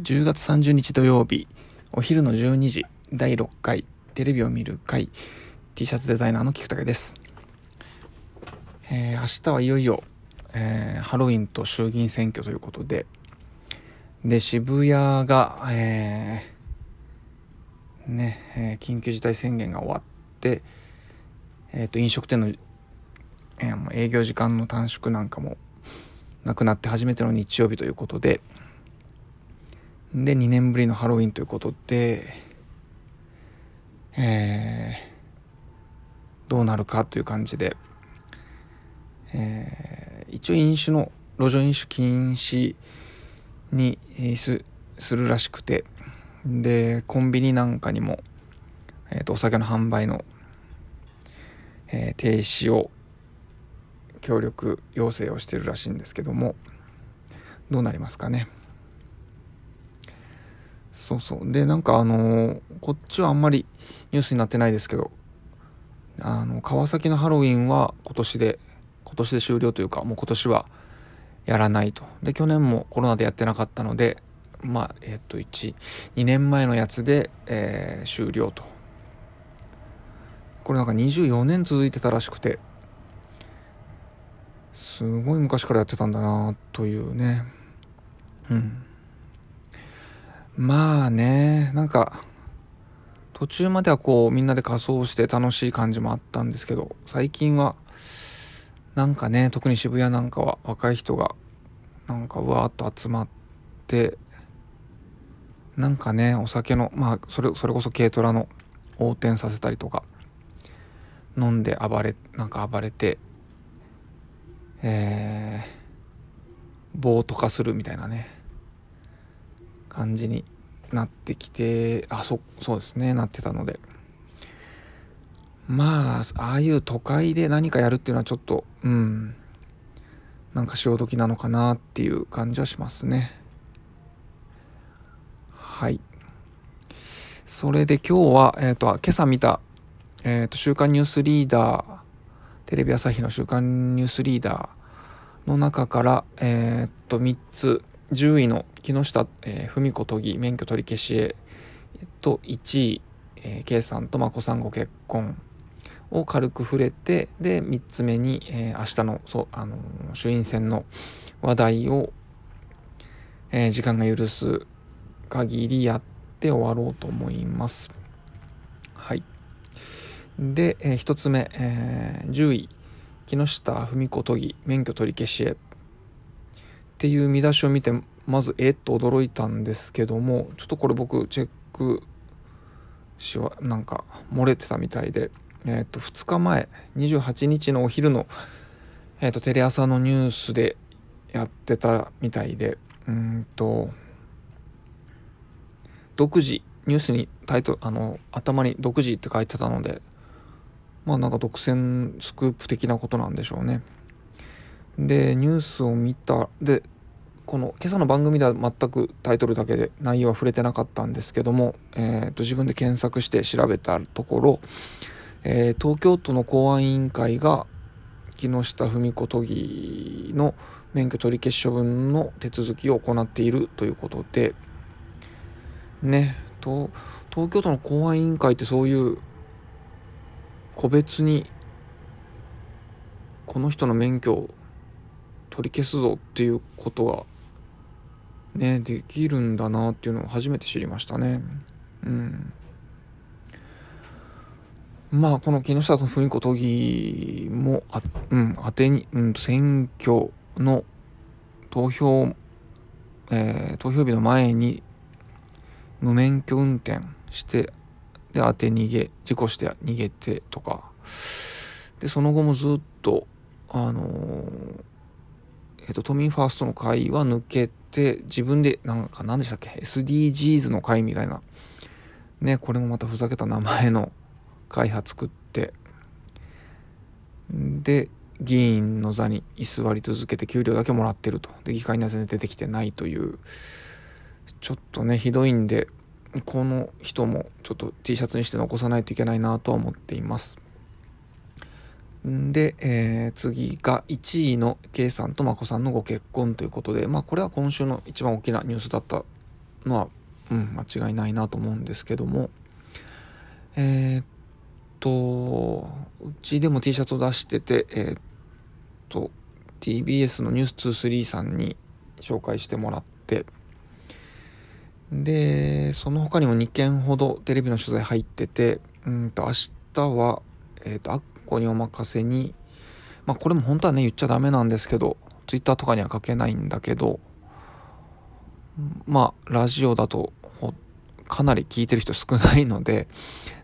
10月30日土曜日お昼の12時第6回テレビを見る会 T シャツデザイナーの菊竹です、えー、明日はいよいよ、えー、ハロウィンと衆議院選挙ということでで渋谷が、えー、ね、え緊急事態宣言が終わって、えーと、飲食店の、え営業時間の短縮なんかもなくなって初めての日曜日ということで。で、2年ぶりのハロウィンということで、えー、どうなるかという感じで、えー、一応飲酒の、路上飲酒禁止にすするらしくて、で、コンビニなんかにも、えっ、ー、と、お酒の販売の、えー、停止を協力要請をしてるらしいんですけども、どうなりますかね。そうそう。でなんかあのー、こっちはあんまりニュースになってないですけどあの川崎のハロウィンは今年で今年で終了というかもう今年はやらないと。で去年もコロナでやってなかったのでまあえっ、と12年前のやつで、えー、終了と。これなんか24年続いてたらしくてすごい昔からやってたんだなというね。うん。まあね、なんか、途中まではこうみんなで仮装して楽しい感じもあったんですけど、最近は、なんかね、特に渋谷なんかは若い人が、なんかうわーっと集まって、なんかね、お酒の、まあ、それ、それこそ軽トラの横転させたりとか、飲んで暴れ、なんか暴れて、えー、暴徒化するみたいなね。感じになってきてあそそうですねなってたので。まあああいう都会で何かやるっていうのはちょっとうん。なんか潮時なのかなっていう感じはしますね。はい。それで今日は、えっ、ー、と今朝見た、えっ、ー、と週刊ニュースリーダーテレビ朝日の週刊ニュースリーダーの中からえっ、と3つ10位の木下、えー、文子都議免許取り消しへと1位、えー、K さんと眞子さんご結婚を軽く触れてで3つ目に、えー、明日のそう、あのー、衆院選の話題を、えー、時間が許す限りやって終わろうと思います。はい。で、えー、1つ目、えー、10位木下富美子都議免許取り消しへ。っていう見出しを見てまずえっと驚いたんですけどもちょっとこれ僕チェックしはなんか漏れてたみたいでえっ、と2日前28日のお昼の、えっとテレ朝のニュースでやってたみたいでうんと独自ニュースにタイトルあの頭に独自って書いてたのでまあなんか独占スクープ的なことなんでしょうね。でニュースを見たでこの今朝の番組では全くタイトルだけで内容は触れてなかったんですけども、えーと、自分で検索して調べたところ、えー、東京都の公安委員会が木下富美子都議の免許取り消し処分の手続きを行っているということでねと東京都の公安委員会ってそういう個別にこの人の免許を取り消すぞっていうことがねできるんだなっていうのを初めて知りましたね。うん。まあこの木下富美子都議もあうん当てに、うん、選挙の投票えー、投票日の前に無免許運転してで当て逃げ事故して逃げてとかでその後もずっとあのーえっ、と、都民ファーストの会は抜けて、自分で、なんか何でしたっけ ?SDGs の会みたいな。ね、これもまたふざけた名前の会派作って、で、議員の座に居座り続けて給料だけもらってると。で、議会には全然出てきてないという、ちょっとね、ひどいんで、この人もちょっと T シャツにして残さないといけないなとは思っています。で、えー、次が1位の K さんとまこさんのご結婚ということで、まあこれは今週の一番大きなニュースだったのは、うん、間違いないなと思うんですけども、えー、っと、うちでも T シャツを出してて、えー、っと、TBS のニュース23さんに紹介してもらって、で、その他にも2件ほどテレビの取材入ってて、うんと、明日は、えっ、と、アッコにお任せに、まあこれも本当はね、言っちゃダメなんですけど、Twitter とかには書けないんだけど、まあ、ラジオだと、かなり聞いてる人少ないので、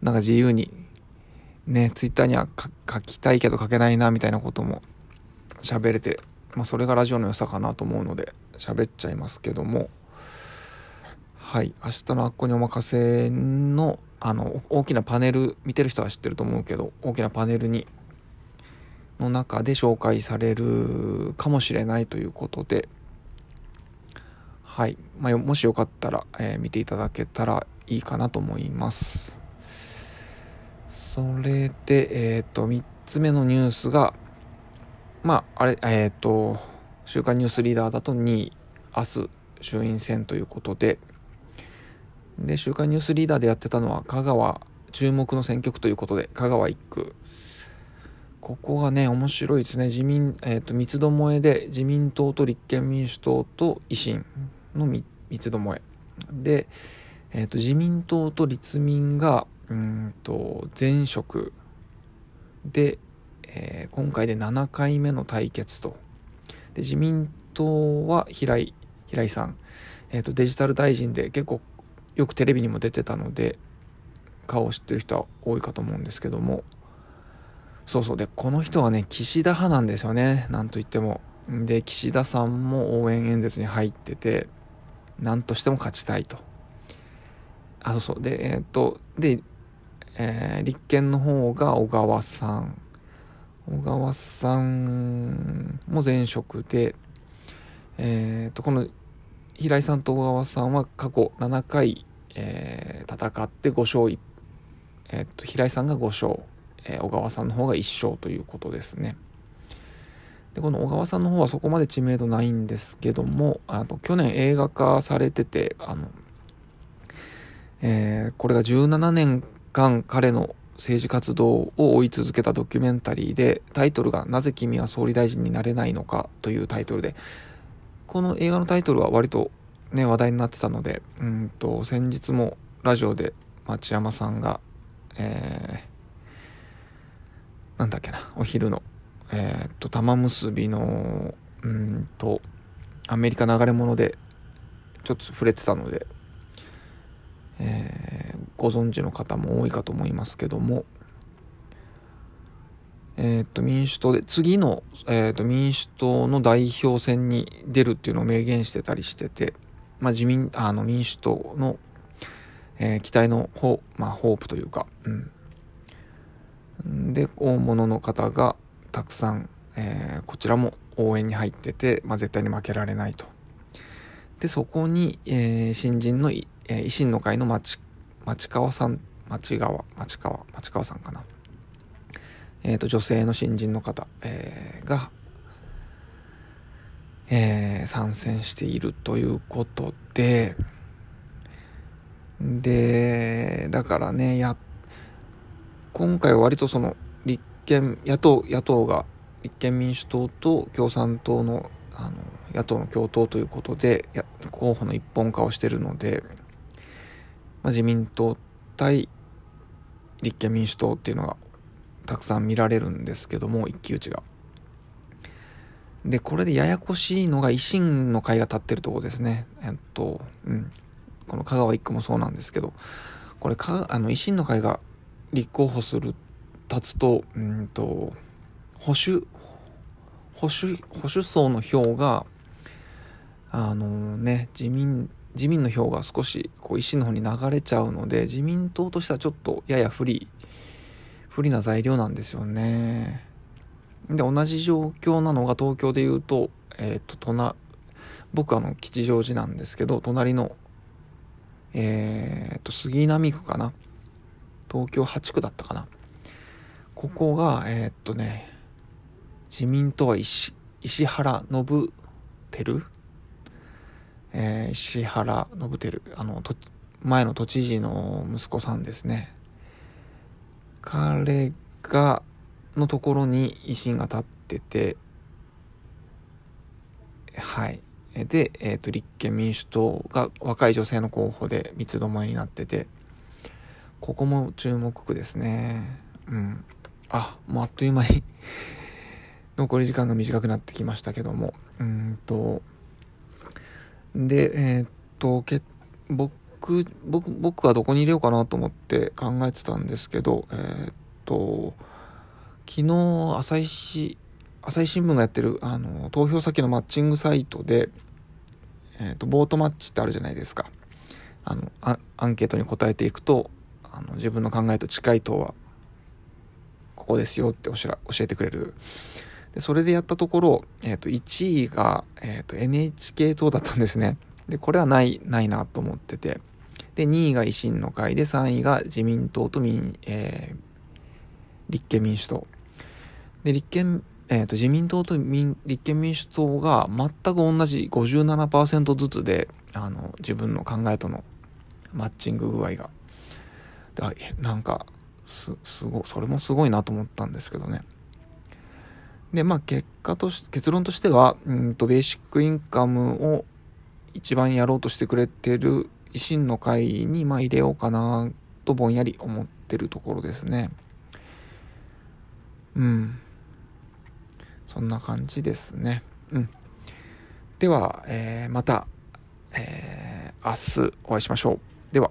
なんか自由に、ね、Twitter には書きたいけど書けないな、みたいなことも喋れて、まあそれがラジオの良さかなと思うので、喋っちゃいますけども、はい、明日のあっこにお任せの、あの、大きなパネル、見てる人は知ってると思うけど、大きなパネルに、の中で紹介されるかもしれないということで、はい。まあ、もしよかったら、えー、見ていただけたらいいかなと思います。それで、えっ、ー、と、3つ目のニュースが、まあ、あれ、えっ、ー、と、週刊ニュースリーダーだと2位、明日、衆院選ということで、で、週刊ニュースリーダーでやってたのは、香川注目の選挙区ということで、香川1区。ここがね、面白いですね。自民、えっ、ー、と、三つどもえで、自民党と立憲民主党と維新の三つどもえ。で、えっ、ー、と、自民党と立民が、うんと、前職で、えー、今回で7回目の対決と。で、自民党は平井、平井さん。えっ、と、デジタル大臣で結構よくテレビにも出てたので顔を知ってる人は多いかと思うんですけども。そうそう。でこの人はね岸田派なんですよね。なんといっても。で岸田さんも応援演説に入ってて何としても勝ちたいと。あそうそう。でえー、っとで、えー、立憲の方が小川さん。小川さんも前職でえー、っとこの平井さんと小川さんは過去7回、えー、戦って5勝1、えー、っと平井さんが5勝、えー、小川さんの方が1勝ということですね。でこの小川さんの方はそこまで知名度ないんですけどもあの去年映画化されててあの、えー、これが17年間彼の政治活動を追い続けたドキュメンタリーでタイトルが「なぜ君は総理大臣になれないのか」というタイトルでこの映画のタイトルは割とね、話題になってたので、うんと、先日もラジオで町山さんが、えー、なんだっけな、お昼の、えー、っと、玉結びの、うんと、アメリカ流れ物で、ちょっと触れてたので、えー、ご存知の方も多いかと思いますけども、えー、っと、民主党で、次の、えー、っと、民主党の代表選に出るっていうのを明言してたりしてて、まあ、自民、あの、民主党の、えー、期待のホ,、まあ、ホープというか、うん。で、大物の方がたくさん、えー、こちらも応援に入ってて、まあ、絶対に負けられないと。で、そこに、えー、新人の、えー、維新の会の町、町川さん、町川、町川、町川さんかな。えっ、ー、と、女性の新人の方、えー、が、えー、参戦しているということで、で、だからね、や、今回は割とその、立憲、野党、野党が、立憲民主党と共産党の、あの、野党の共闘ということで、や候補の一本化をしているので、まあ、自民党対立憲民主党っていうのがたくさん見られるんですけども、一騎打ちが。で、これでややこしいのが維新の会が立ってるとこですね。えっと、うん。この香川一区もそうなんですけど、これか、あの、維新の会が立候補する、立つと、うんと、保守、保守、保守層の票が、あのね、自民、自民の票が少しこう維新の方に流れちゃうので、自民党としてはちょっとやや不利不利な材料なんですよね。で、同じ状況なのが東京で言うと、えっ、ー、と、隣、僕あの、吉祥寺なんですけど、隣の、えっ、と、杉並区かな。東京8区だったかな。ここが、えー、っとね、自民党は石石原信輝えー、石原信輝、あの、前の都知事の息子さんですね。彼が、のところに維新が立ってて、はい。で、えっ、ー、と、立憲民主党が若い女性の候補で三つどもえになってて、ここも注目区ですね。うん。あ、もうあっという間に 残り時間が短くなってきましたけども、うんと、で、えー、と、け僕、僕、僕はどこに入れようかなと思って考えてたんですけど、えー、っと、昨日、朝日市、朝日新聞がやってる、あの、投票先のマッチングサイトで、えっと、ボートマッチってあるじゃないですか。あの、アンケートに答えていくと、あの、自分の考えと近い党は、ここですよって教えてくれる。で、それでやったところ、えっ、と、1位が、えっ、と、NHK 党だったんですね。で、これはない、ないなと思ってて。で、2位が維新の会で、3位が自民党と民、えー、立憲民主党。で、立憲、えっ、ー、と、自民党と民、立憲民主党が全く同じ57%ずつで、あの、自分の考えとのマッチング具合が。だなんか、す、すご、それもすごいなと思ったんですけどね。で、まあ結果とし、結論としては、うんと、ベーシックインカムを一番やろうとしてくれてる維新の会に、ま入れようかなとぼんやり思ってるところですね。うん。そんな感じですね。うん。では、えー、また、えー、明日お会いしましょう。では。